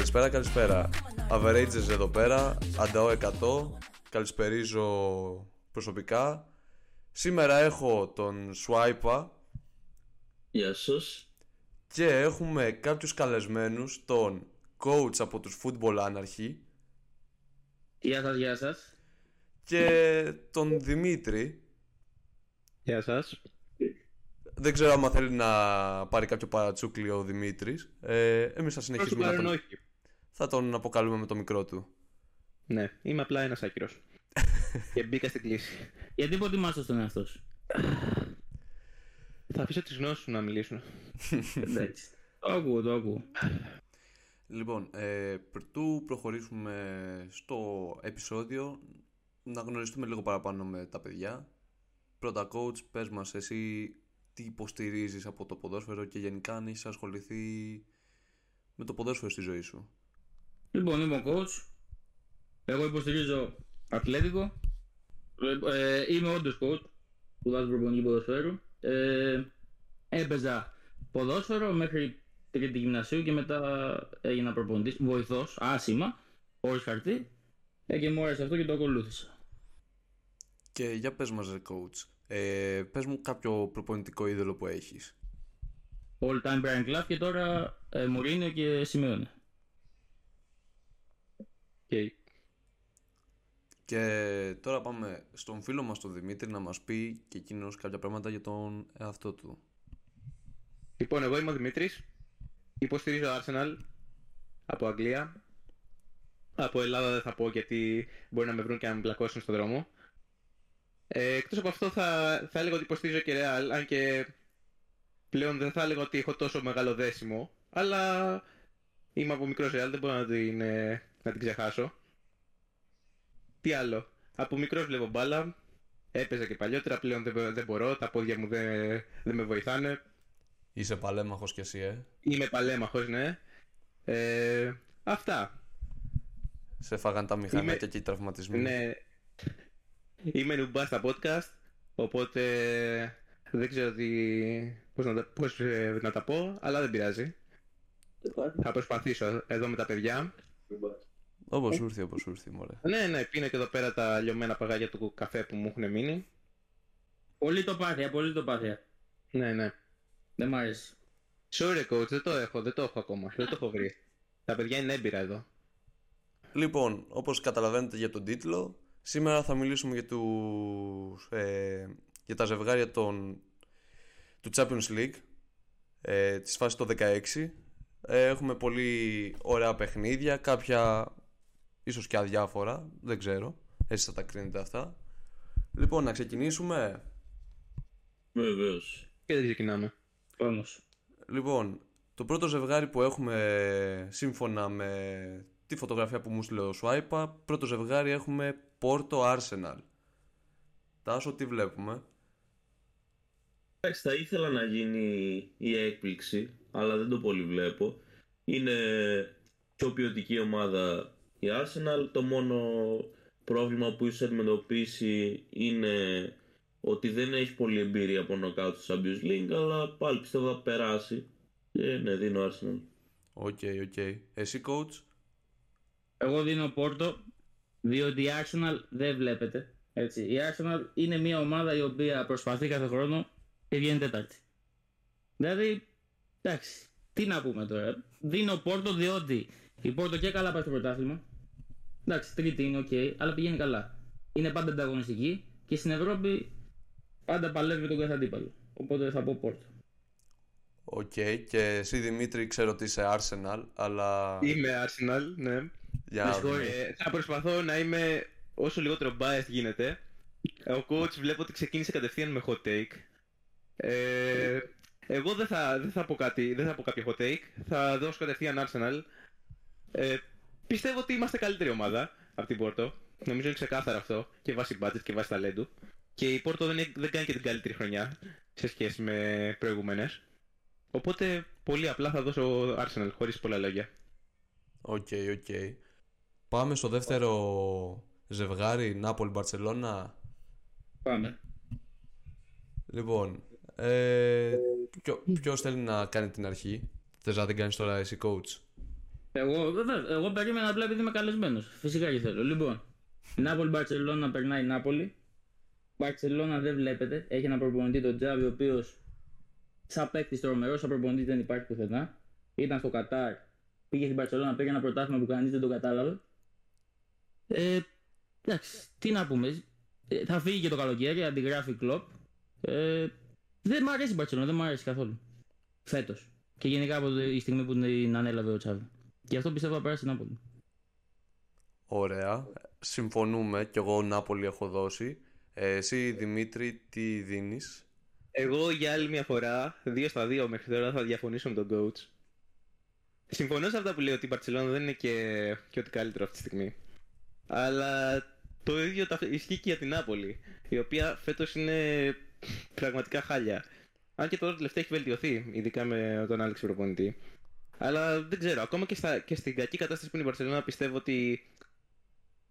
Καλησπέρα, καλησπέρα. Averages εδώ πέρα, ανταώ 100. Καλησπερίζω προσωπικά. Σήμερα έχω τον Swipe Γεια σας. και έχουμε κάποιους καλεσμένους, τον coach από τους Football Anarchy Γεια σας, γεια σας. και τον Δημήτρη. Γεια σας. Δεν ξέρω αν θέλει να πάρει κάποιο παρατσούκλι ο Δημήτρης. Ε, εμείς θα Προς το συνεχίσουμε να παρόν τον, όχι. Θα τον αποκαλούμε με το μικρό του. Ναι, είμαι απλά ένας άκυρος. και μπήκα στην κλίση. Γιατί υποτιμάσαι τον εαυτό σου; Θα αφήσω τις γνώσεις σου να μιλήσουν. Εντάξει. Το ακούω, το ακούω. Λοιπόν, ε, πρωτού προχωρήσουμε στο επεισόδιο, να γνωριστούμε λίγο παραπάνω με τα παιδιά. Πρώτα, coach, πες μας εσύ τι υποστηρίζεις από το ποδόσφαιρο και γενικά αν έχεις ασχοληθεί με το ποδόσφαιρο στη ζωή σου. Λοιπόν, είμαι ο coach. Εγώ υποστηρίζω Ατλέτικο. Ε, ε, είμαι όντως coach. Σπουδάζω προπονητική ποδοσφαίρου. Ε, έπαιζα ποδόσφαιρο μέχρι τρίτη γυμνασίου και μετά έγινα προπονητής, βοηθός, άσημα, χωρίς χαρτί. Ε, και μου άρεσε αυτό και το ακολούθησα. Και για πες μας ρε coach, ε, πες μου κάποιο προπονητικό είδωλο που έχεις. All time Brian Clough και τώρα ε, Μουρίνιο και Σιμεώνε. Και Και τώρα πάμε στον φίλο μας τον Δημήτρη να μας πει και εκείνος κάποια πράγματα για τον εαυτό του. Λοιπόν, εγώ είμαι ο Δημήτρης. Υποστηρίζω Arsenal από Αγγλία. Από Ελλάδα δεν θα πω γιατί μπορεί να με βρουν και να με μπλακώσουν στον δρόμο. Ε, εκτός από αυτό θα, θα έλεγα ότι υποστηρίζω και Real, αν και πλέον δεν θα έλεγα ότι έχω τόσο μεγάλο δέσιμο. Αλλά είμαι από μικρός Real, δεν μπορώ να την, ε, να την ξεχάσω. Τι άλλο; Από μικρός βλέπω μπάλα. Έπαιζα και παλιότερα, πλέον δεν, δεν μπορώ. Τα πόδια μου δεν, δεν με βοηθάνε. Είσαι παλέμαχος κι εσύ, ε; Είμαι παλέμαχος, ναι. Ε, αυτά. Σε φάγαν τα μηχανάκια Είμαι- και οι τραυματισμοί. Ναι. Είμαι νουμπά στα podcast, οπότε δεν ξέρω τι, πώς, να τα, πώς ε, να τα πω, αλλά δεν πειράζει. Θα προσπαθήσω εδώ με τα παιδιά. Όπως σου ήρθε, όπως σου ήρθε, μωρέ. Ναι, ναι, πίνω και εδώ πέρα τα λιωμένα παγάκια του καφέ που μου έχουν μείνει. Πολύ το πάθεια, πολύ το πάθεια. Ναι, ναι. Δεν μ' αρέσει. Sorry coach, δεν το έχω, δεν το έχω ακόμα, δεν το έχω βρει. Τα παιδιά είναι έμπειρα εδώ. Λοιπόν, όπως καταλαβαίνετε για τον τίτλο, σήμερα θα μιλήσουμε για, τους, ε, για τα ζευγάρια των, του Champions League ε, της φάσης το 16. Ε, έχουμε πολύ ωραία παιχνίδια, κάποια ίσως και αδιάφορα, δεν ξέρω. Εσείς θα τα κρίνετε αυτά. Λοιπόν, να ξεκινήσουμε. Βεβαίως. Και δεν ξεκινάμε. Πάμε σου. Λοιπόν, το πρώτο ζευγάρι που έχουμε σύμφωνα με τη φωτογραφία που μου στείλε ο Swipe, πρώτο ζευγάρι έχουμε Porto Arsenal. Τάσο, τι βλέπουμε; Εντάξει, θα ήθελα να γίνει η έκπληξη, αλλά δεν το πολύ βλέπω. Είναι πιο ποιοτική ομάδα η Arsenal. Το μόνο πρόβλημα που ίσως αντιμετωπίσει είναι ότι δεν έχει πολλή εμπειρία από νοκάουτ στο Champions League, αλλά πάλι πιστεύω θα περάσει. Και ναι, δίνω Arsenal. OK, OK. Εσύ, coach; Εγώ δίνω Πόρτο, διότι η Arsenal δεν βλέπεται. Έτσι. Η Arsenal είναι μια ομάδα η οποία προσπαθεί κάθε χρόνο και βγαίνει τέταρτη. Δηλαδή, εντάξει, τι να πούμε τώρα. Δίνω Πόρτο διότι η Πόρτο και καλά πάει στο πρωτάθλημα. Εντάξει, τρίτη είναι οκ, αλλά πηγαίνει καλά. Είναι πάντα ανταγωνιστική και στην Ευρώπη πάντα παλεύει με τον κάθε αντίπαλο. Οπότε θα πω Πόρτο. Οκ. Και εσύ, Δημήτρη, ξέρω ότι είσαι Arsenal, αλλά... Είμαι Arsenal, ναι. Για Με να δούμε. συγχωρείς. Ε, θα προσπαθώ να είμαι όσο λιγότερο biased γίνεται. Ο coach βλέπω ότι ξεκίνησε κατευθείαν με hot take. Ε, εγώ δεν θα, δεν θα πω κάτι, δεν θα πω κάποιο hot take. Θα δώσω κατευθείαν Arsenal. Ε, πιστεύω ότι είμαστε καλύτερη ομάδα από την Porto. Νομίζω είναι ξεκάθαρο αυτό και βάσει budget και βάσει ταλέντου. Και η Porto δεν, είναι- δεν κάνει και την καλύτερη χρονιά σε σχέση με προηγούμενες. Οπότε πολύ απλά θα δώσω Arsenal χωρίς πολλά λόγια. OK, OK. Πάμε στο δεύτερο ζευγάρι, Νάπολη-Μπαρτσελώνα. Πάμε. Λοιπόν, ε, ποιο, ποιος θέλει να κάνει την αρχή; Θες να την κάνεις τώρα εσύ coach; Εγώ, βέβαια, εγώ περίμενα απλά επειδή είμαι καλεσμένος. Φυσικά και θέλω. Λοιπόν, Νάπολη Μπαρσελόνα περνάει η Νάπολη. Μπαρσελόνα δεν βλέπετε. Έχει ένα προπονητή τον Τζάβι, ο οποίος σαν παίκτης τρομερός, σαν προπονητής δεν υπάρχει πουθενά. Ήταν στο Κατάρ, πήγε στην Μπαρσελόνα, πήγε ένα πρωτάθλημα που κανείς δεν το κατάλαβε. Ε, εντάξει, τι να πούμε. Ε, θα φύγει και το καλοκαίρι, αντιγράφει κλοπ. Ε, δεν μ' αρέσει η Μπαρσελόνα, δεν μ' αρέσει καθόλου. Φέτος. Και γενικά από τη στιγμή που την ανέλαβε ο Τσάβη. Γι' αυτό πιστεύω θα περάσει η Νάπολη. Ωραία. Συμφωνούμε κι εγώ Νάπολη έχω δώσει. Ε, εσύ Δημήτρη τι δίνεις; Εγώ για άλλη μια φορά, 2 στα 2 μέχρι τώρα θα διαφωνήσω με τον coach. Συμφωνώ σε αυτά που λέει ότι η Barcelona δεν είναι και, και ό,τι καλύτερο αυτή τη στιγμή. Αλλά το ίδιο τα- ισχύει και για την Νάπολη, η οποία φέτος είναι πραγματικά χάλια. Αν και τώρα τελευταία έχει βελτιωθεί, ειδικά με τον Άλεξ προπονητή. Αλλά δεν ξέρω, ακόμα και, στα, και στην κακή κατάσταση που είναι η Barcelona πιστεύω ότι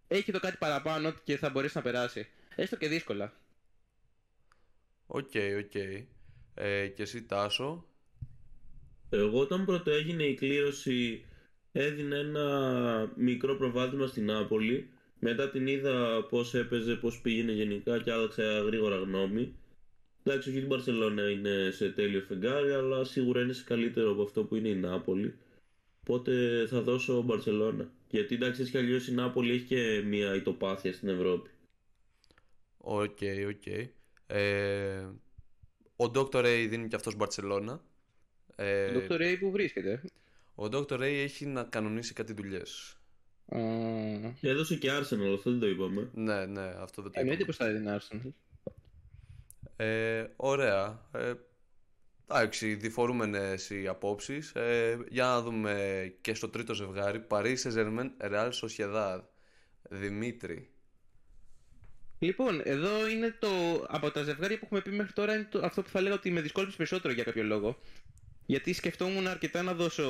έχει το κάτι παραπάνω και θα μπορέσει να περάσει. Έστω και δύσκολα. OK, OK. Ε, και εσύ Τάσο; Εγώ όταν πρωτοέγινε η κλήρωση έδινε ένα μικρό προβάδισμα στην Νάπολη. Μετά την είδα πώς έπαιζε, πώς πήγαινε γενικά και άλλαξα γρήγορα γνώμη. Εντάξει, όχι η Μπαρσελόνα είναι σε τέλειο φεγγάρι, αλλά σίγουρα είναι σε καλύτερο από αυτό που είναι η Νάπολη. Οπότε θα δώσω Μπαρσελόνα. Γιατί εντάξει, έτσι κι αλλιώς η Νάπολη έχει και μια ηττοπάθεια στην Ευρώπη. OK, OK. Ε, ο Dr. Ray δίνει και αυτός Μπαρτσελόνα. Ε, Ο Dr. Ray που βρίσκεται. ο Dr. Ray έχει να κανονίσει κάτι δουλειές. Α, Έδωσε και Arsenal, αυτό δεν το είπαμε. Ναι, ναι, αυτό δεν το Εννοείται είπαμε. πως θα έδινε Arsenal. Ε, ωραία. Ε, εντάξει, διφορούμενες οι απόψεις. Ε, για να δούμε και στο τρίτο ζευγάρι. Paris Saint-Germain, Real Sociedad. Δημήτρη. Λοιπόν, εδώ είναι το. Από τα ζευγάρια που έχουμε πει μέχρι τώρα, είναι το... αυτό που θα λέγα ότι με δυσκόλεψε περισσότερο για κάποιο λόγο. Γιατί σκεφτόμουν αρκετά να δώσω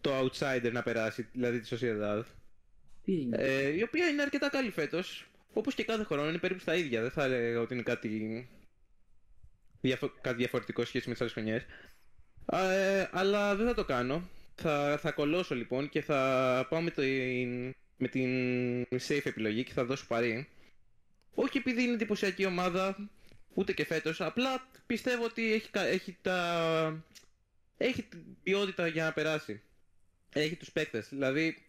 το outsider να περάσει, δηλαδή τη Sociedad. Τι έγινε; Ε, η οποία είναι αρκετά καλή φέτος. Όπως και κάθε χρόνο, είναι περίπου στα ίδια. Δεν θα έλεγα ότι είναι κάτι, διαφο... κάτι διαφορετικό σχέση με τις άλλες χρονιές. Ε, αλλά δεν θα το κάνω. Θα, θα κολλώσω λοιπόν και θα πάω με, την, με την safe επιλογή και θα δώσω παρή. Όχι επειδή είναι εντυπωσιακή ομάδα, ούτε και φέτος, απλά πιστεύω ότι έχει, κα- έχει τα... Έχει την ποιότητα για να περάσει. Έχει τους παίκτες. Δηλαδή, μπο- ε,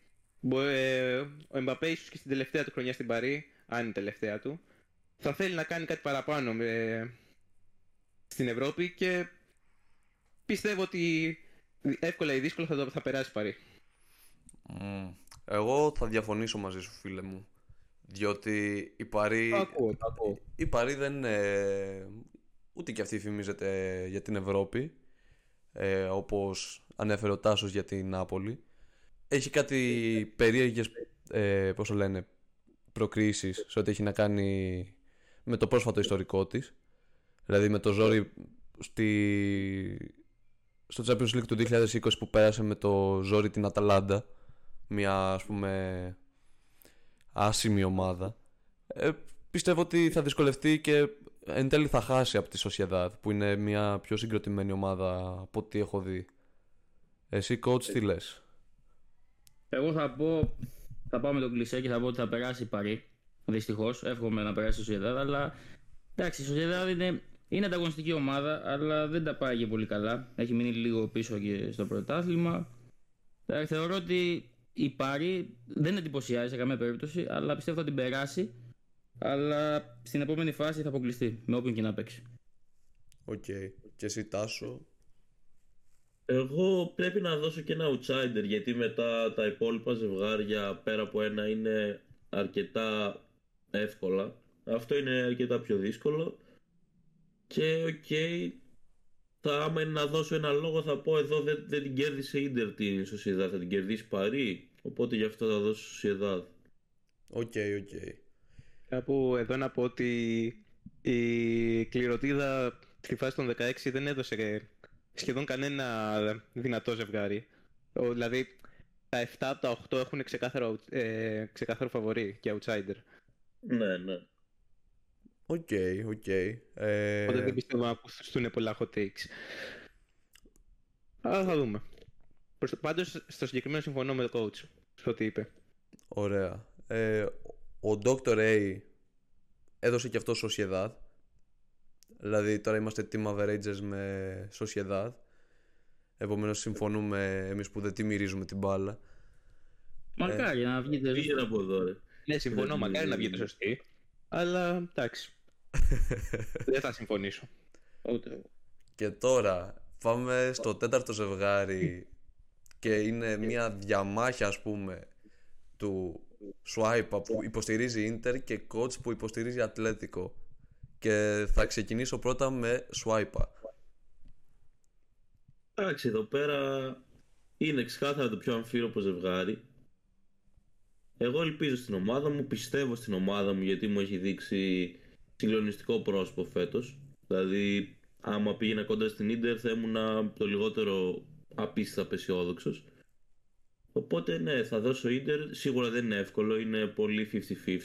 ο Εμπαπέ ίσως και στην τελευταία του χρονιά στην Παρή, αν είναι η τελευταία του, θα θέλει να κάνει κάτι παραπάνω με... στην Ευρώπη και πιστεύω ότι εύκολα ή δύσκολα θα, το- θα περάσει η Παρή. Μμ. Εγώ θα διαφωνήσω μαζί σου φίλε μου. Διότι η Παρή, Το ακούω, το ακούω. η Παρή δεν είναι... Ούτε και αυτή φημίζεται για την Ευρώπη. Ε, όπως ανέφερε ο Τάσος για την Νάπολη. Έχει κάτι περίεργες, ε, πώς το λένε, προκρίσεις σε ό,τι έχει να κάνει με το πρόσφατο ιστορικό της. Δηλαδή με το ζόρι στη... στο Champions League του 2020 που πέρασε με το ζόρι την Αταλάντα. Μια ας πούμε άσημη ομάδα. Ε, πιστεύω ότι θα δυσκολευτεί και εν τέλει θα χάσει από τη Sociedad που είναι μια πιο συγκροτημένη ομάδα από ό,τι έχω δει. Εσύ coach τι λες; Εγώ θα πω. Θα πάω με τον κλεισέ και θα πω ότι θα περάσει η Παρί. Δυστυχώς. Εύχομαι να περάσει η Σοσιαδάδ. Αλλά εντάξει, η Σοσιαδάδ είναι, είναι ανταγωνιστική ομάδα, αλλά δεν τα πάει και πολύ καλά. Έχει μείνει λίγο πίσω και στο πρωτάθλημα. Ε, Θεωρώ ότι η Παρί δεν εντυπωσιάζει σε καμία περίπτωση, αλλά πιστεύω θα την περάσει. Αλλά στην επόμενη φάση θα αποκλειστεί με όποιον και να παίξει. Οκ. Και εσύ Τάσο. Εγώ πρέπει να δώσω και ένα outsider γιατί μετά τα υπόλοιπα ζευγάρια πέρα από ένα είναι αρκετά εύκολα. Αυτό είναι αρκετά πιο δύσκολο. Και οκ, θα άμα είναι να δώσω ένα λόγο θα πω εδώ δεν, δεν την κέρδισε η Ίντερ την Sociedad, θα την κερδίσει Παρί. Οπότε γι' αυτό θα δώσω Sociedad. Οκ, οκ. Κάπου εδώ να πω ότι η κληρωτίδα στη φάση των 16 δεν έδωσε σχεδόν κανένα δυνατό ζευγάρι. Ο- Δηλαδή τα 7 από τα 8 έχουν ξεκάθαρο, ε, ξεκάθαρο φαβορή και outsider. Ναι, ναι. Οκ, οκ. Ε, Οπότε δεν πιστεύω να ακουστούν πολλά hot takes. Αλλά θα δούμε. Προς το, πάντως στο συγκεκριμένο συμφωνώ με το coach στο τι είπε. Ωραία. Ε, ο Dr. A έδωσε και αυτό Sociedad. Δηλαδή τώρα είμαστε team averages με Sociedad. Επομένως συμφωνούμε εμείς που δεν τη μυρίζουμε την μπάλα. Μακάρι να βγείτε. Πήγαινε από εδώ, ρε. Ναι, συμφωνώ, Δεν μακάρι είναι- να βγείτε σωστή. Αλλά εντάξει. δεν θα συμφωνήσω. Ούτε εγώ. Και τώρα πάμε στο τέταρτο ζευγάρι και είναι μια διαμάχη ας πούμε του Swipe που υποστηρίζει Inter και coach που υποστηρίζει Ατλέτικο και θα ξεκινήσω πρώτα με Swipe Εντάξει, εδώ πέρα είναι ξεκάθαρα το πιο αμφίροπο ζευγάρι. Εγώ ελπίζω στην ομάδα μου, πιστεύω στην ομάδα μου γιατί μου έχει δείξει συγκλονιστικό πρόσωπο φέτος. Δηλαδή, άμα πήγαινα κοντά στην Ίντερ θα ήμουν το λιγότερο απίστευτα απεσιόδοξος. Οπότε ναι, θα δώσω Ίντερ. Σίγουρα δεν είναι εύκολο, είναι πολύ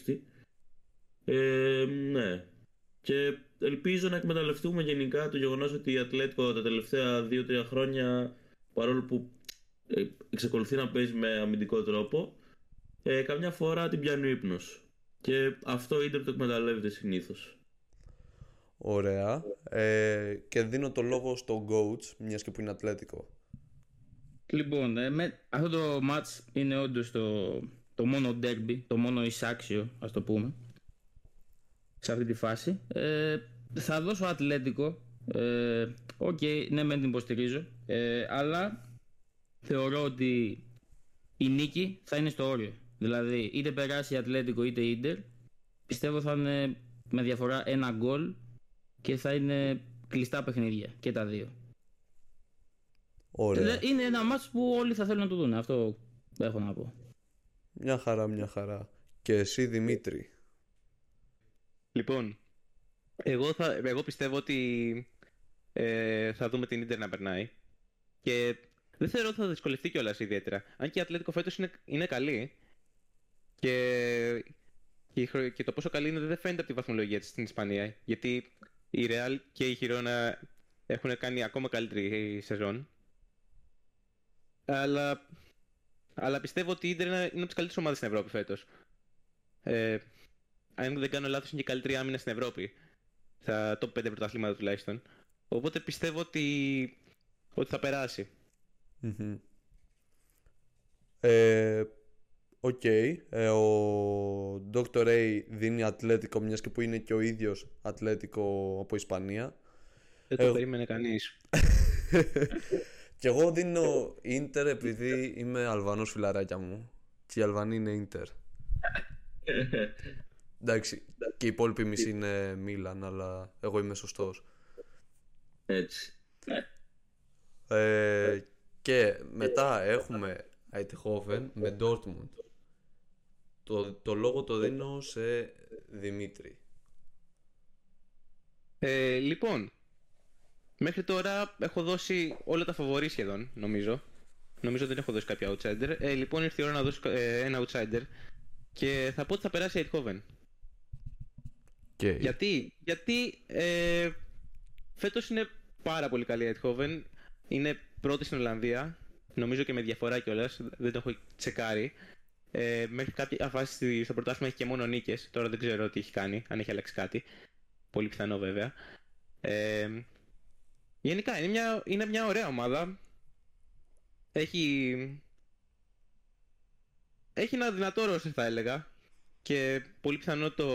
50-50. Ε, ναι. Και ελπίζω να εκμεταλλευτούμε γενικά το γεγονός ότι η Ατλέτικο τα τελευταία 2-3 χρόνια παρόλο που ε, εξακολουθεί να παίζει με αμυντικό τρόπο ε, καμιά φορά την πιάνει ο ύπνος. Και αυτό η Ίντερ το εκμεταλλεύεται συνήθως. Ωραία ε, και δίνω το λόγο στον coach μιας και που είναι Ατλέτικο Λοιπόν, ε, με, αυτό το match είναι όντως το, το μόνο ντέρμπι, το μόνο ισάξιο, ας το πούμε, σε αυτή τη φάση. Ε, θα δώσω Ατλέτικο. Ε, Οκ, ναι, μεν την υποστηρίζω. Ε, αλλά θεωρώ ότι η νίκη θα είναι στο όριο. Δηλαδή, είτε περάσει Ατλέτικο είτε Ίντερ, πιστεύω θα είναι με διαφορά ένα γκολ και θα είναι κλειστά παιχνίδια και τα δύο. Ωραία Ε, Είναι ένα μάτς που όλοι θα θέλουν να το δουν. Αυτό έχω να πω. Μια χαρά μια χαρά Και εσύ Δημήτρη Λοιπόν, εγώ, θα, εγώ πιστεύω ότι ε, θα δούμε την Ίντερ να περνάει. Και δεν θεωρώ ότι θα δυσκολευτεί κιόλας ιδιαίτερα. Αν και η Ατλέτικο φέτος είναι, είναι καλή. Και, και, η χρο- και το πόσο καλή είναι δεν φαίνεται από τη βαθμολογία της στην Ισπανία. Γιατί η Real και η Χιρόνα έχουν κάνει ακόμα καλύτερη σεζόν. Αλλά, αλλά πιστεύω ότι η Ίντερ είναι είναι από τις καλύτερες ομάδες στην Ευρώπη φέτος. Ε, αν δεν κάνω λάθος είναι και η καλύτερη άμυνα στην Ευρώπη. Στα top 5 πρωταθλήματα τουλάχιστον. Οπότε πιστεύω ότι, ότι θα περάσει. Μμμ. Ε, Οκ. Ε, ο Dr. A δίνει Ατλέτικο μιας και που είναι και ο ίδιος Ατλέτικο από Ισπανία. Δεν το Εγώ- περίμενε κανείς. Και εγώ δίνω Ίντερ επειδή είμαι Αλβανός φιλαράκια μου. Και οι Αλβανοί είναι Ίντερ. Εντάξει, και οι υπόλοιποι μισοί είναι Μίλαν, αλλά εγώ είμαι σωστός. Έτσι. Ε, και μετά έχουμε Αιτεχόφεν με Dortmund. Το, το λόγο το δίνω σε Δημήτρη. Ε, λοιπόν, μέχρι τώρα έχω δώσει όλα τα φαβορή σχεδόν, νομίζω. Νομίζω δεν έχω δώσει κάποια outsider. Ε, λοιπόν, ήρθε η ώρα να δώσω ε, ένα outsider. Και θα πω ότι θα περάσει η Eindhoven. Και Γιατί, γιατί ε, φέτος είναι πάρα πολύ καλή η Eindhoven. Είναι πρώτη στην Ολλανδία. Νομίζω και με διαφορά κιόλας. Δεν το έχω τσεκάρει. Ε, μέχρι κάποια φάση στη- στο πρωτάθλημα έχει και μόνο νίκες. Τώρα δεν ξέρω τι έχει κάνει, αν έχει αλλάξει κάτι. Πολύ πιθανό βέβαια. Ε, γενικά είναι μια, είναι μια ωραία ομάδα. Έχει, έχει ένα δυνατό ρόστερ θα έλεγα. Και πολύ πιθανό το,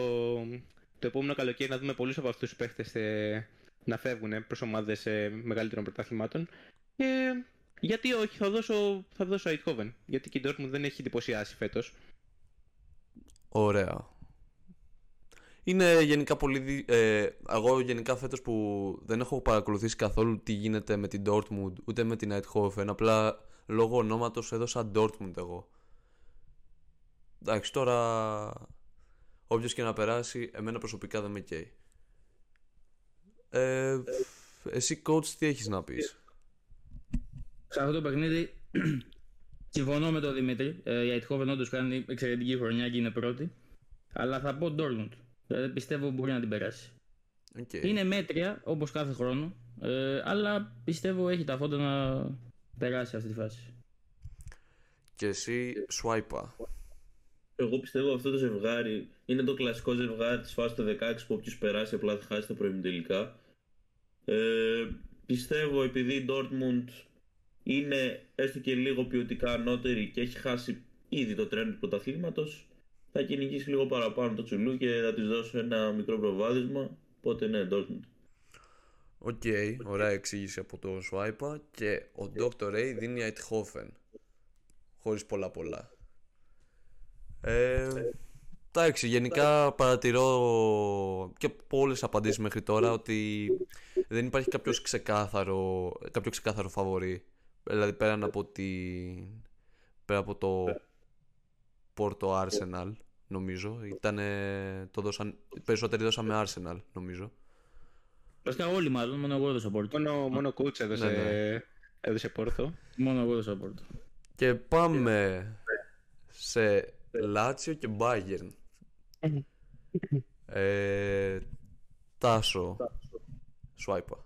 το επόμενο καλοκαίρι να δούμε πολλούς από αυτούς τους παίχτες ε, να φεύγουν προς ομάδες ε, μεγαλύτερων πρωταθλημάτων. Και γιατί όχι, θα δώσω, θα δώσω Eindhoven. Γιατί και η Dortmund δεν έχει εντυπωσιάσει φέτος. Ωραία. Είναι γενικά πολύ. δι- Ε, εγώ γενικά φέτος που δεν έχω παρακολουθήσει καθόλου τι γίνεται με την Dortmund ούτε με την Eindhoven. Απλά λόγω ονόματος έδωσα Dortmund εγώ. Εντάξει, τώρα όποιος και να περάσει, εμένα προσωπικά δεν με καίει. Ε, εσύ coach τι έχεις να πεις; Σε αυτό το παιχνίδι συμφωνώ με τον Δημήτρη. Ε, η Αϊντχόβεν όντως κάνει εξαιρετική χρονιά και είναι πρώτη. Αλλά θα πω Dortmund. Δηλαδή πιστεύω μπορεί να την περάσει. Οκ. Είναι μέτρια όπως κάθε χρόνο. Ε, αλλά πιστεύω έχει τα φόντα να περάσει αυτή τη φάση. Και εσύ Σουάιπα. Εγώ πιστεύω αυτό το ζευγάρι είναι το κλασικό ζευγάρι της φάσης των 16 που όποιος περάσει απλά θα χάσει στα προημιτελικά. Ε, πιστεύω επειδή η Dortmund είναι έστω και λίγο ποιοτικά ανώτερη και έχει χάσει ήδη το τρένο του πρωταθλήματος θα κυνηγήσει λίγο παραπάνω το Τσου Λου και θα της δώσω ένα μικρό προβάδισμα οπότε ναι Dortmund. Οκ, ωραία εξήγηση από το Σουάιπα και ο Dr. A δίνει Eindhoven χωρίς πολλά πολλά. Ε, εντάξει, γενικά παρατηρώ και από όλες τις απαντήσεις μέχρι τώρα ότι δεν υπάρχει κάποιος ξεκάθαρο, κάποιο ξεκάθαρο φαβορή. Δηλαδή πέραν από, τη, πέρα από το Porto Arsenal, νομίζω. Ήτανε, το δώσαν, περισσότεροι δώσαμε Arsenal, νομίζω. Βασικά όλοι μάλλον, μόνο εγώ έδωσα Πόρτο. Μόνο, μόνο coach έδωσε, Ναι, ναι. έδωσε Πόρτο. Μόνο εγώ έδωσα Πόρτο. Και πάμε σε Λάτσιο και Bayern. Ε, Τάσο. Σουάιπα.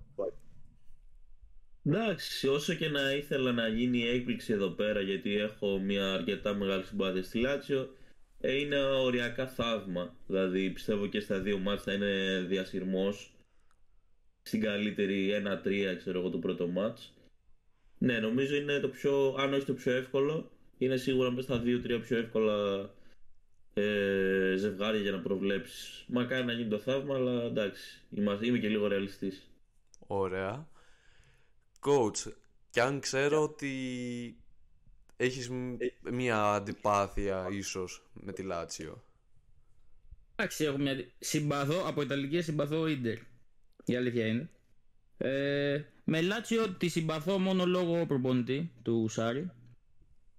Εντάξει, όσο και να ήθελα να γίνει η έκπληξη εδώ πέρα γιατί έχω μια αρκετά μεγάλη συμπάθεια στη Λάτσιο ε, είναι οριακά θαύμα. Δηλαδή πιστεύω και στα δύο μάτς θα είναι διασυρμός στην καλύτερη 1-3 ξέρω εγώ το πρώτο μάτς. Ναι, νομίζω είναι το πιο, αν όχι το πιο εύκολο, είναι σίγουρα μέσα στα 2-3 πιο εύκολα ε, ζευγάρια για να προβλέψεις. Μακάρι να γίνει το θαύμα, αλλά εντάξει, είμαι, είμαι και λίγο ρεαλιστής. Ωραία. Coach, κι αν ξέρω ότι έχεις μ- μία αντιπάθεια ίσως με τη Λάτσιο. Εντάξει, έχω μια. Συμπαθώ, από Ιταλική συμπαθώ Ιντερ. Η αλήθεια είναι. Ε, με Λάτσιο τη συμπαθώ μόνο λόγω προπονητή του Σάρι.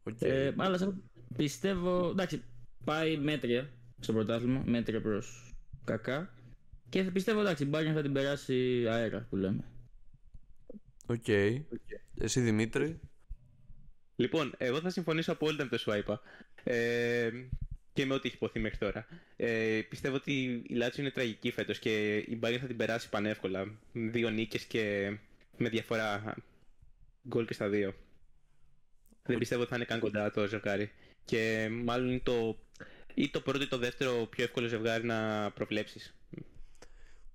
Οκ. Ε, αλλά σε- πιστεύω. Εντάξει, πάει μέτρια στο πρωτάθλημα, μέτρια προς κακά. Και θα πιστεύω εντάξει, η Bayern θα την περάσει αέρα που λέμε. Οκ. Εσύ Δημήτρη. Λοιπόν, εγώ θα συμφωνήσω απόλυτα με το Σουάιπα. Ε, και με ό,τι έχει ειπωθεί μέχρι τώρα. Ε, πιστεύω ότι η Λάτσιο είναι τραγική φέτος και η Bayern θα την περάσει πανεύκολα. Με Δύο νίκες και με διαφορά γκολ και στα δύο. Δεν πιστεύω ότι θα είναι καν κοντά το ζευγάρι. Και μάλλον είναι το, ή το πρώτο ή το δεύτερο πιο εύκολο ζευγάρι να προβλέψεις.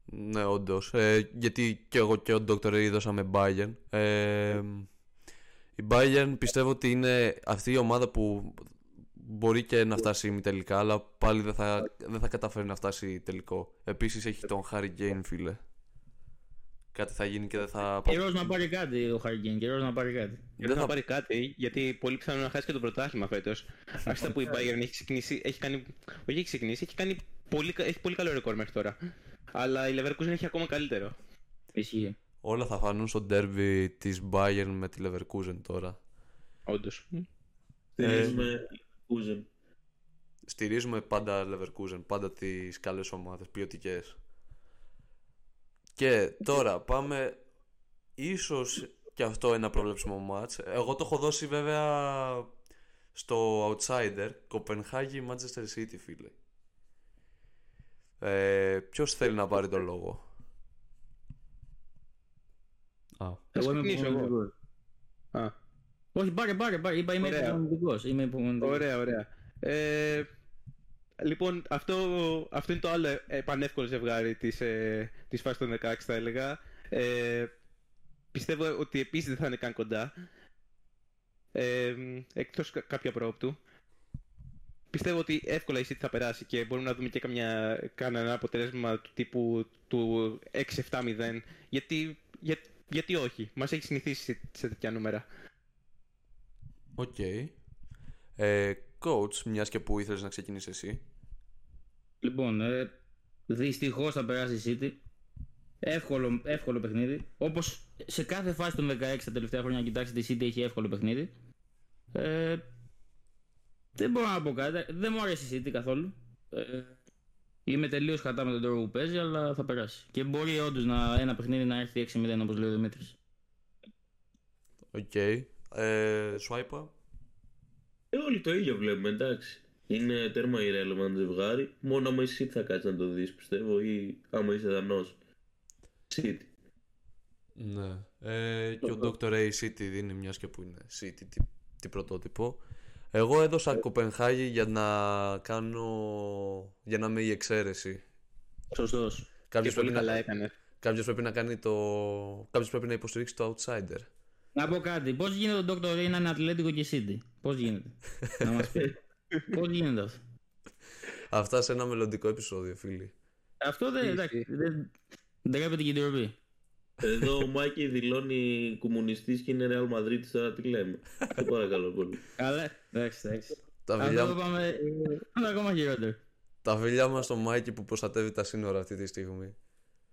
Ναι, όντως. Ε, γιατί και εγώ και ο Dr. Ray δώσαμε Bayern. Ε, η Bayern πιστεύω ότι είναι αυτή η ομάδα που μπορεί και να φτάσει τελικά, αλλά πάλι δεν θα, δεν θα καταφέρει να φτάσει τελικό. Επίσης έχει τον Harry Kane, φίλε. Κάτι θα γίνει και δεν θα... Καιρός να πάρει κάτι ο Χαρικέν, καιρός να πάρει κάτι. Δεν Δεν θα θα- πάρει κάτι, γιατί πολύ πιθανό να χάσει και το πρωτάθλημα φέτος. Άστα που η Bayern έχει ξεκινήσει, έχει κάνει. Όχι, έχει ξεκινήσει, έχει κάνει πολύ, κα- έχει πολύ καλό ρεκόρ μέχρι τώρα. Αλλά η Leverkusen έχει ακόμα καλύτερο. Ισχύει. Όλα θα φανούν στο derby της Bayern με τη Leverkusen τώρα. Όντως. Στηρίζουμε Leverkusen. Στηρίζουμε πάντα Leverkusen, πάντα τις καλές ομάδες, ποιοτικές. Και τώρα πάμε ίσως και αυτό ένα προβλέψιμο μάτς. Εγώ το έχω δώσει βέβαια στο outsider, Κοπενχάγη Manchester City φίλε. Ε, ποιος θέλει να πάρει το λόγο; Α, Εγώ είμαι ξεκινήσω εγώ. υπομονητικός. Α, Όχι, πάρε, πάρε, πάρε. Είπα είμαι Ωραία. υπομονητικός. Είμαι υπομονητικός. ωραία, ωραία. Ε, λοιπόν, αυτό, αυτό είναι το άλλο ε, πανεύκολο ζευγάρι της, ε, της φάσης των 16 θα έλεγα. Ε, πιστεύω ότι επίσης δεν θα είναι καν κοντά. Ε, εκτός κα- κάποια προόπτου. Πιστεύω ότι εύκολα η City θα περάσει και μπορούμε να δούμε και καμιά, κανένα αποτέλεσμα του τύπου του 6-7-0. Γιατί, για, γιατί όχι, μας έχει συνηθίσει σε, σε τέτοια νούμερα. οκ. Ε, coach, μιας και που ήθελες να ξεκινήσεις εσύ; Λοιπόν, ε, δυστυχώς θα περάσει η City. Εύκολο, εύκολο παιχνίδι. Όπως σε κάθε φάση των 16 τα τελευταία χρόνια, κοιτάξτε, η City έχει εύκολο παιχνίδι. Ε, δεν μπορώ να πω κάτι. Δεν μου αρέσει η City καθόλου. Ε, είμαι τελείως κατά με τον τρόπο που παίζει, αλλά θα περάσει. Και μπορεί όντως ένα παιχνίδι να έρθει 6-0 όπως λέει ο Δημήτρης. Οκ. Ε, Σουάιπα. Ε, όλοι το ίδιο βλέπουμε, εντάξει. Είναι τέρμα irrelevant ζευγάρι. Μόνο άμα εσύ θα κάτσει να το δεις, πιστεύω, ή άμα είσαι Δανός. City. Ναι. Ε, και ο Dr. A City δίνει μιας και που είναι City, τι, τι πρωτότυπο. Εγώ έδωσα Κοπενχάγη για να κάνω. για να είμαι η εξαίρεση. Σωστός. Και Κάποιο πολύ πρέπει, καλά να... έκανες. κάποιος πρέπει να κάνει το. Κάποιος πρέπει να υποστηρίξει το outsider. Να πω κάτι. Πώς γίνεται το Dr. Ray να είναι Ατλέτικο και City. Πώς γίνεται; να μας πει. Πώς γίνεται αυτό; Αυτά σε ένα μελλοντικό επεισόδιο, φίλοι. Αυτό δεν, Τι εντάξει, ισχύει. δεν ντρέπεται και η ντροπή. Εδώ ο Μάκη δηλώνει κομμουνιστής και είναι Real Madrid τώρα τι λέμε. Σε παρακαλώ πολύ. Καλά, εντάξει, εντάξει. Τα Αυτό φιλιά, το πάμε ε, είναι ακόμα χειρότερο. τα φιλιά μας στο Μάικη που προστατεύει τα σύνορα αυτή τη στιγμή.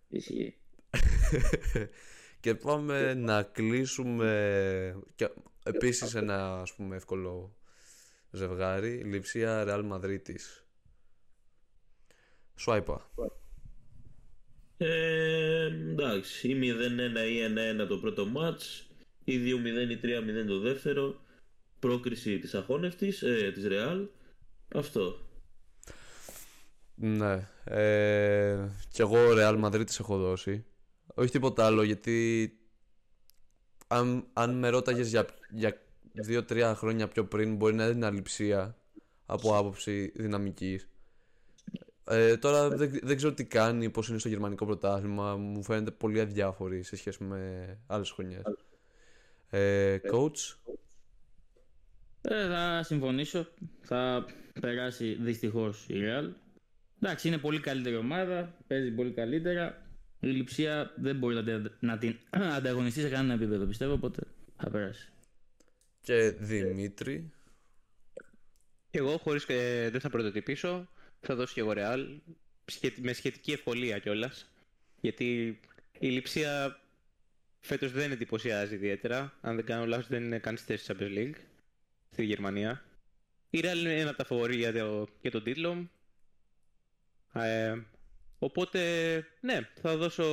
Ισχύει. και πάμε να κλείσουμε και επίσης ένα ας πούμε εύκολο ζευγάρι Λιψία Ρεάλ Μαδρίτης Σουάιπα Ε, εντάξει, ή 0-1 ή 1-1 το πρώτο μάτς, ή 2-0 ή 3-0 το δεύτερο. Πρόκριση της αχώνευτης, ε, της Real. Αυτό. Ναι ε, και εγώ Ρεάλ Μαδρίτης έχω δώσει όχι τίποτα άλλο γιατί αν, αν με ρώταγες για, για 2-3 χρόνια πιο πριν μπορεί να είναι αληψία από άποψη δυναμικής ε, τώρα δεν, δεν ξέρω τι κάνει, πώς είναι στο γερμανικό πρωτάθλημα μου φαίνεται πολύ αδιάφορη σε σχέση με άλλες χρονιές ε, Coach; Ε, θα συμφωνήσω. Θα περάσει δυστυχώς η Real. Εντάξει, είναι πολύ καλύτερη ομάδα. Παίζει πολύ καλύτερα. Η λειψία δεν μπορεί να, την- να την ανταγωνιστεί σε κανένα επίπεδο πιστεύω. Οπότε θα περάσει. και Δημήτρη Και εγώ χωρίς και δεν θα πρωτοτυπήσω, θα δώσω και εγώ Real, σχετι- με σχετική ευκολία κιόλας. Γιατί η λειψία φέτος δεν εντυπωσιάζει ιδιαίτερα. Αν δεν κάνω λάθος δεν είναι καν στη θέση της Champions League στη Γερμανία. Η Real είναι ένα από τα φαβορή για, το, για τον τίτλο. Ε, οπότε, ναι, θα δώσω,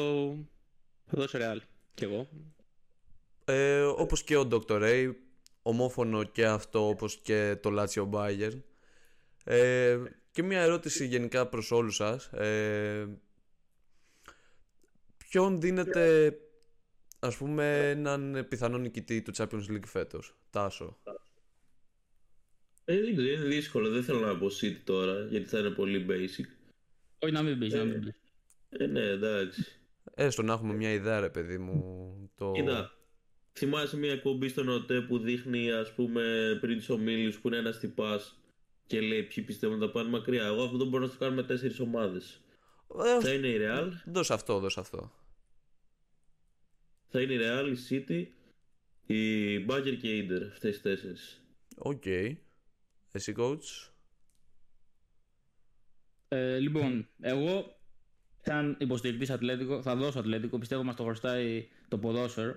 θα δώσω Real κι εγώ. Ε, όπως και ο Dr. Ray, ομόφωνο και αυτό όπως και το Lazio Bayern. Ε, και μια ερώτηση γενικά προς όλους σας. Ε, ποιον δίνετε ας πούμε έναν πιθανό νικητή του Champions League φέτος, Τάσο. Ε, δεν ξέρω, είναι δύσκολο. Δεν θέλω να πω City τώρα, γιατί θα είναι πολύ basic. Όχι να μην πει, να μην πεις. Ε, ναι, εντάξει. Έστω να έχουμε μια ιδέα ρε παιδί μου. Το... Κοίτα, θυμάσαι μια εκπομπή στον ΟΤΕ που δείχνει, ας πούμε, πριν τους ομίλους που είναι ένας τυπάς και λέει ποιοι πιστεύουν να τα πάνε μακριά. Εγώ αυτό μπορώ να το κάνω με τέσσερις ομάδες. Ε, Θα είναι η Real, Δώσ' αυτό, δώσ' αυτό. θα είναι η Real, η City, η Bayern και η Inter. Αυτές τις τέσσερις. Οκ. Εσύ coach; Ε, λοιπόν, εγώ σαν υποστηρικτής Ατλέτικο θα δώσω Ατλέτικο. Πιστεύω μας το χρωστάει το ποδόσφαιρο.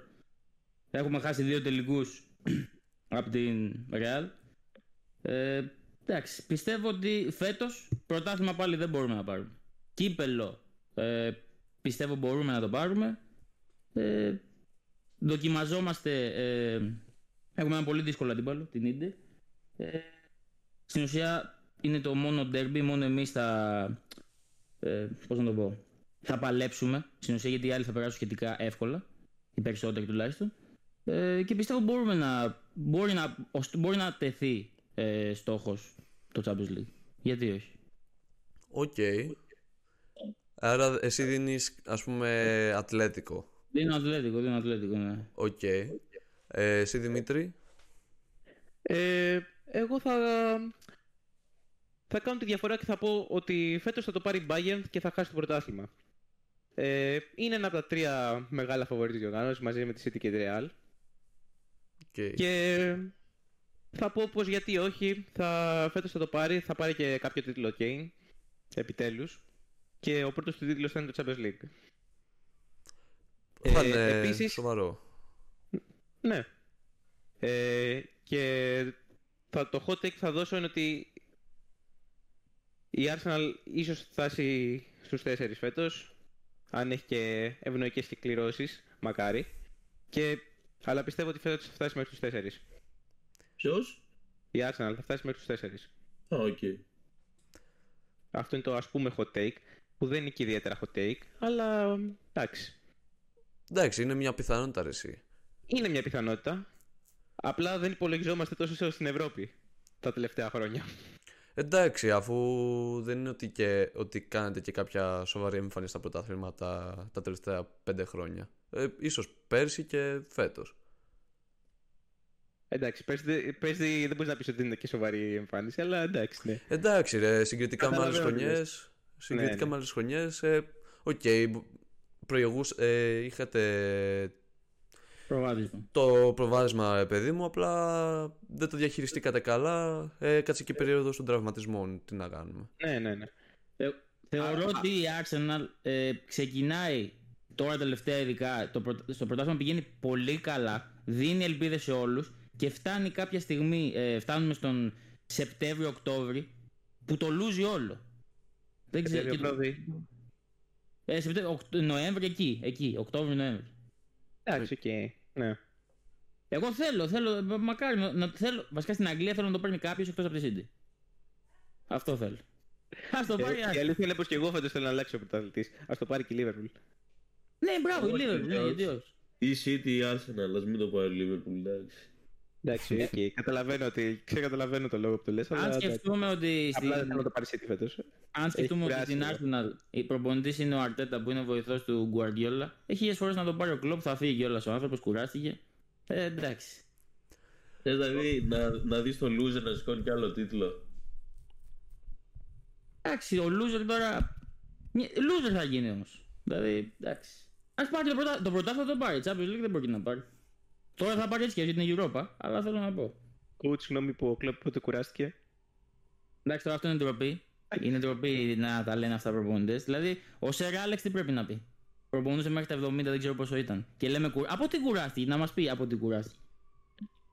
Έχουμε χάσει δύο τελικούς από την Real. Ε, εντάξει, πιστεύω ότι φέτος πρωτάθλημα πάλι δεν μπορούμε να πάρουμε. Κύπελο ε, πιστεύω μπορούμε να το πάρουμε. Ε, δοκιμαζόμαστε. Ε, έχουμε ένα πολύ δύσκολο αντίπαλο, την Ίντερ. Ε, στην ουσία είναι το μόνο derby, μόνο εμείς θα, ε, πώς να το πω, θα παλέψουμε. Στην ουσία γιατί οι άλλοι θα περάσουν σχετικά εύκολα, οι περισσότεροι τουλάχιστον. Ε, και πιστεύω μπορούμε να, μπορεί να, ως- μπορεί να τεθεί ε, στόχος το Champions League. Γιατί όχι; Οκ. Άρα εσύ δίνεις ας πούμε Ατλέτικο. Δίνω Ατλέτικο, δίνω Ατλέτικο, ναι. Οκ. Ε, εσύ Δημήτρη; Ε, εγώ θα, θα κάνω τη διαφορά και θα πω ότι φέτος θα το πάρει η Bayern και θα χάσει το πρωτάθλημα. Ε, είναι ένα από τα τρία μεγάλα φαβορή της διοργάνωσης μαζί με τη City και τη Real. Οκ. Και θα πω πως γιατί όχι, θα, φέτος θα το πάρει, θα πάρει και κάποιο τίτλο Kane, επιτέλους. Και ο πρώτος του τίτλος θα είναι το Champions League. Θα Ε, είναι επίσης- σοβαρό. Ναι. Ε, και θα, το hot take που θα δώσω είναι ότι η Arsenal ίσως φτάσει στους 4 φέτος, αν έχει και ευνοϊκές κληρώσεις, μακάρι. Και, αλλά πιστεύω ότι φέτος θα φτάσει μέχρι τους 4. Ποιος; Η Arsenal θα φτάσει μέχρι τους 4. Α, οκ. Αυτό είναι το ας πούμε hot take, που δεν είναι και ιδιαίτερα hot take, αλλά εντάξει. Εντάξει, είναι μια πιθανότητα ρε εσύ. Είναι μια πιθανότητα. Απλά δεν υπολογιζόμαστε τόσο στην Ευρώπη. τα τελευταία χρόνια. Εντάξει, αφού δεν είναι ότι, και, ότι κάνετε και κάποια σοβαρή εμφάνιση στα πρωταθλήματα τα τελευταία πέντε χρόνια. Ε, ίσως πέρσι και φέτος. Εντάξει, πέρσι, πέρσι δεν μπορείς να πεις ότι είναι και σοβαρή εμφάνιση, αλλά εντάξει, ναι. Εντάξει, ρε, συγκριτικά με άλλες Καταλαβαίνω τι χρονιές. λες. Συγκριτικά Ναι, ναι. με άλλες χρονιές. Ε, Οκ, προηγούς, ε, είχατε Προβάδισμα. το προβάδισμα, ε, παιδί μου, απλά δεν το διαχειριστήκατε καλά. Ε, κάτσε και περίοδο των τραυματισμών. Τι να κάνουμε. Ναι, ναι, ναι. Ε, θεωρώ ότι η Arsenal ε, ξεκινάει τώρα τελευταία ειδικά το πρω- στο πρωτάθλημα πηγαίνει πολύ καλά, δίνει ελπίδες σε όλους και φτάνει κάποια στιγμή, ε, φτάνουμε στον Σεπτέμβριο-Οκτώβριο που το λούζει όλο. Δεν ξέρω. Σεπτέμβριο, και το- Οκτώβρη. Ε, Σεπτέμβριο, Οκτ- Νοέμβριο εκεί, εκεί, Οκτώβριο-Νοέμβριο. Εντάξει, οκ. Ναι. Εγώ θέλω, θέλω, ε, μακάρι να, να- θέλω, βασικά στην Αγγλία θέλω να το παίρνει κάποιος εκτός από τη City. Αυτό θέλω. Ας το Ε, πάρει. η ας- αλήθεια είναι πως και εγώ φέτος θέλω να αλλάξω ο πρωταθλητής. Ας το πάρει και η Liverpool. Ναι, μπράβο, η Όχι, Liverpool, ναι, όχι. γιατί όχι. Ή City ή Arsenal, ας μην το πάρει η Liverpool, εντάξει. Εντάξει, οκ. Καταλαβαίνω ότι. Ξεκαταλαβαίνω το λόγο που το λες. Αν σκεφτούμε ότι. Απλά δεν στην- θέλω να το πάρει η City φέτος. Αν σκεφτούμε ότι κουράσει στην λίγο. Arsenal η προπονητής είναι ο Αρτέτα που είναι βοηθός του Guardiola, έχει χίλιες φορές να τον πάρει ο κλοπ, θα φύγει κιόλας ο άνθρωπος, κουράστηκε. Ε, εντάξει. Θες δηλαδή να, να δεις το loser να σηκώνει κι άλλο τίτλο; Εντάξει, ο loser τώρα. Μια- Loser θα γίνει όμως. Δηλαδή, εντάξει. Α πάρει το πρωτάθλημα. Το πρωτάθλημα θα το πάρει. Champions League δεν μπορεί να πάρει. Τώρα θα πάρει έτσι και γιατί είναι Europa, αλλά θέλω να πω. Coach, συγγνώμη που ο κλοπ πότε κουράστηκε. Εντάξει, τώρα αυτό είναι ντροπή. Είναι ντροπή να τα λένε αυτά προπονητές. Δηλαδή, ο Σερ Άλεξ τι πρέπει να πει; Προπονούσε μέχρι τα 70, δεν ξέρω πόσο ήταν. Και λέμε, κου- από τι κουράστηκε, να μας πει από τι κουράστηκε.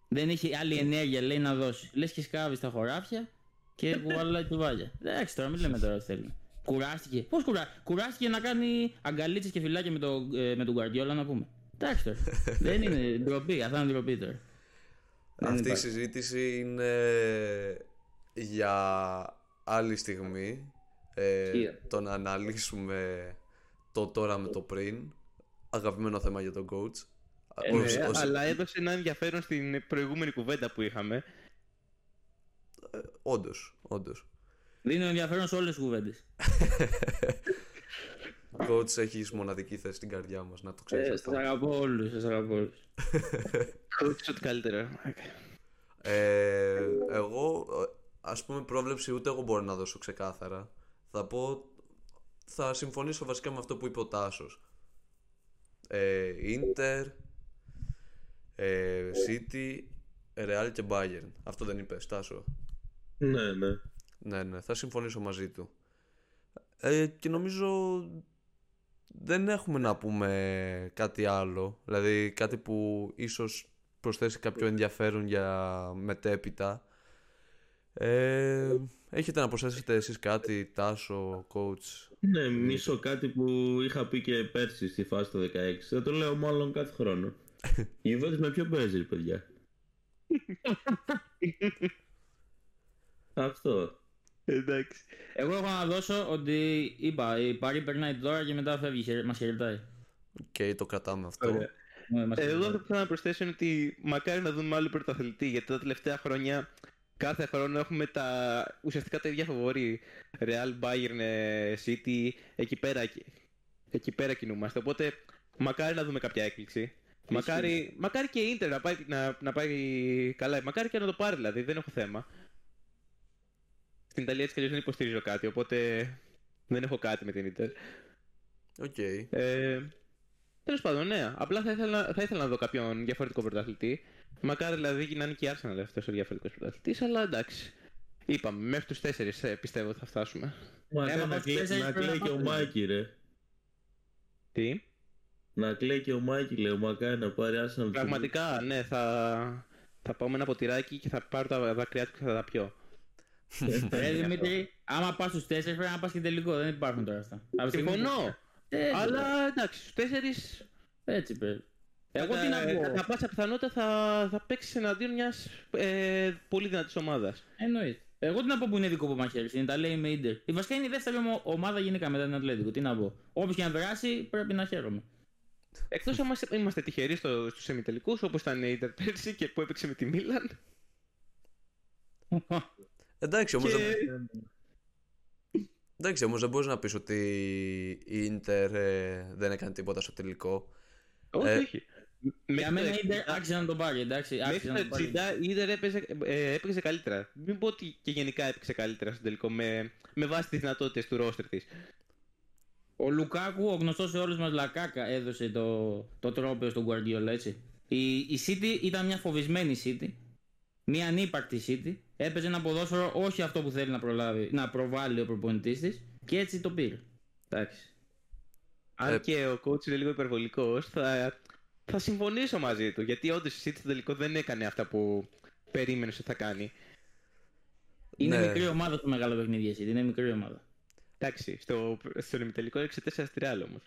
Δεν είχε άλλη ενέργεια, λέει να δώσει. Λες και σκάβεις στα χωράφια και κουβαλάει τσουβάλια. Εντάξει, τώρα μην λέμε τώρα τι θέλει. Κουράστηκε. Πώς κουρά... κουράστηκε να κάνει αγκαλίτσες και φυλάκια με, το, ε, με τον Guardiola να πούμε. Εντάξει τώρα. Δεν είναι ντροπή, αυτά είναι ντροπή τώρα. Δεν Αυτή η υπάρχει. συζήτηση είναι για άλλη στιγμή. Ε, Ισχύει. το να αναλύσουμε το τώρα με το πριν. Αγαπημένο θέμα για τον coach. Ε, Ως- Ναι, ως- αλλά έδωσε ένα ενδιαφέρον στην προηγούμενη κουβέντα που είχαμε. Όντως, όντως. Δίνω ενδιαφέρον σε όλες τις κουβέντες. Coach έχεις μοναδική θέση στην καρδιά μας, να το ξέρεις Ε, αυτό. σας αγαπώ όλους, σας αγαπώ όλους. Coach, ό,τι καλύτερο. Ε, εγώ, ε, ας πούμε πρόβλεψη ούτε εγώ μπορώ να δώσω ξεκάθαρα. Θα πω, θα συμφωνήσω βασικά με αυτό που είπε ο Τάσος. Ε, Inter, ε, City, Real και Bayern. Αυτό δεν είπες, Τάσο; Ναι, ναι. Ναι, ναι, θα συμφωνήσω μαζί του. Ε, και νομίζω δεν έχουμε να πούμε κάτι άλλο. Δηλαδή κάτι που ίσως προσθέσει κάποιο ενδιαφέρον για μετέπειτα. Ε, έχετε να προσθέσετε εσείς κάτι, Τάσο, coach; Ναι, μισό κάτι που είχα πει και πέρσι στη φάση του 16. Θα το λέω μάλλον κάθε χρόνο. Η Juventus με ποιο παίζει, ρε παιδιά. Αυτό. Εντάξει. Εγώ έχω να δώσω ότι είπα, η Παρή περνάει τώρα και μετά φεύγει, χαιρε- μας χαιρετάει. Και το κρατάμε αυτό. Ωραία. Ναι, μας Εγώ χαιρετάει. αυτό που θέλω να προσθέσω είναι ότι μακάρι να δούμε άλλο πρωταθλητή γιατί τα τελευταία χρόνια κάθε χρόνο έχουμε τα ουσιαστικά τα ίδια φοβορή. Real, Bayern, ε, City, εκεί πέρα, εκεί πέρα κινούμαστε. Οπότε μακάρι να δούμε κάποια έκπληξη. Μακάρι, μακάρι και η Inter να πάει, να, να πάει καλά. Μακάρι και να το πάρει δηλαδή, δεν έχω θέμα. Στην Ιταλία έτσι κι αλλιώς δεν υποστηρίζω κάτι, οπότε δεν έχω κάτι με την Inter. OK. Ε, Τέλος πάντων, ναι. Απλά θα ήθελα, θα ήθελα να δω κάποιον διαφορετικό πρωταθλητή. Μακάρι δηλαδή να είναι και η Arsenal αυτός ο διαφορετικός πρωταθλητής, αλλά εντάξει. Είπαμε, μέχρι τους 4 πιστεύω ότι θα φτάσουμε. Μα Ε, μα να, τους κλέ, τέσσερις να πρέπει κλαίει να και ο πάμε. Μάκη, ρε. Τι; Να κλαίει και ο Μάκη, λέω. Μακάρι να πάρει Arsenal. Πραγματικά, ναι, θα, θα πάω με ένα ποτηράκι και θα πάρω τα δάκρυά του και θα τα πιω. Ρε Δημήτρη, άμα πας στους τέσσερις πρέπει να πας και τελικό, δεν υπάρχουν τώρα αυτά. Από τη στιγμή που- Συμφωνώ. Ε, αλλά εντάξει, στους 4. Έτσι πρέπει. Εγώ τι να Κατά πω, πάσα πιθανότητα θα, θα παίξεις εναντίον μιας ε, πολύ δυνατής ομάδας. εννοείται. Εγώ τι να πω που είναι δικό από μαχαίρι, στην Ιταλία είμαι Ίντερ. Η βασικά είναι η δεύτερη ομο- ομάδα γενικά μετά την Ατλέτικο. Τι να πω. Όποιος και να περάσει πρέπει να χαίρομαι. Εκτός αν είμαστε, είμαστε τυχεροί στο, στους εμιτελικούς, όπως ήταν η Ιντερ πέρσι και που έπαιξε με τη Μίλαν. Εντάξει, όμως, Και... δεν... Εντάξει, όμως δεν μπορείς να πεις ότι η Ίντερ ε, δεν έκανε τίποτα στο τελικό. Όχι, Ε, όχι. Για Μέχρι μένα το η Ίντερ άξιζε να τον πάρει, εντάξει. Μέχρι Άξιζε να τον το πάρει. 60 η Ίντερ έπαιζε, ε, έπαιξε καλύτερα. Μην πω ότι και γενικά έπαιξε καλύτερα στο τελικό με, με βάση τις δυνατότητες του ρόστερ της. Ο Λουκάκου, ο γνωστός σε όλους μας Λακάκα, έδωσε το, το τρόπαιο στον Guardiola, έτσι. Η, η City ήταν μια φοβισμένη City. Μια ανύπαρκτη City. Έπαιζε ένα ποδόσφαιρο όχι αυτό που θέλει να, προλάβει, να προβάλλει ο προπονητής της και έτσι το πήρε. Εντάξει. Αν Ε, και ο coach είναι λίγο υπερβολικός, θα, θα συμφωνήσω μαζί του. Γιατί όντως η City στο τελικό δεν έκανε αυτά που περίμενες ότι θα κάνει. Είναι Ναι. μικρή ομάδα στο μεγάλο παιχνίδι η City. Είναι μικρή ομάδα. Εντάξει, στο, στον ημιτελικό έριξε 4 στη Real όμως.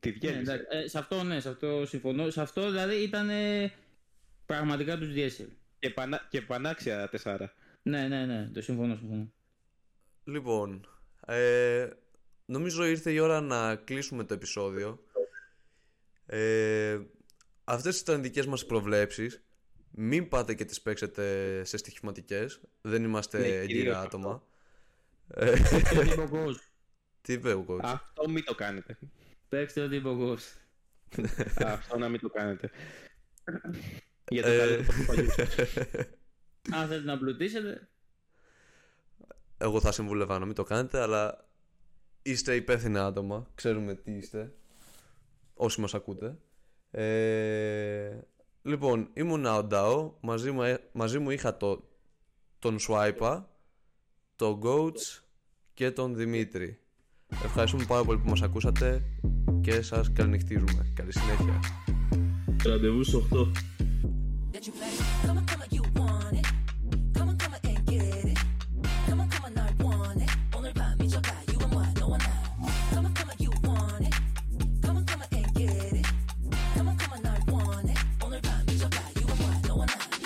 Τη Ναι, διέλυσε. εντάξει. Ε, σε αυτό ναι, σε αυτό συμφωνώ. Σε αυτό δηλαδή ήταν ε, πραγματικά τους διέσυρε. Και, πανά, και πανάξια τεσσάρα. Ναι, ναι, ναι, το συμφωνώ, συμφωνώ. Λοιπόν, ε, νομίζω ήρθε η ώρα να κλείσουμε το επεισόδιο. Ε, αυτές ήταν δικές μας προβλέψεις. Μην πάτε και τις παίξετε σε στοιχηματικές. Δεν είμαστε Ναι, έγκυρα κυρίως άτομα. Ε, Παίξτε ο τύπο Ghost. τι είπε ο coach; Αυτό μην το κάνετε. Παίξτε ο τύπο Ghost. Αυτό να μην το κάνετε. Για το Ε, καλό του παλιού. Αν θέλετε να πλουτίσετε, Εγώ θα συμβούλευα να μην το κάνετε, αλλά είστε υπεύθυνα άτομα. Ξέρουμε τι είστε. Όσοι μας ακούτε. Ε, λοιπόν, ήμουν ο Ντάο. Μαζί μου, ε- μαζί μου είχα το, τον Σουάιπα, τον Goats και τον Δημήτρη. Ευχαριστούμε πάρα πολύ που μας ακούσατε και σας καληνυχτίζουμε. Καλή συνέχεια. Ραντεβού στις 8. that you play.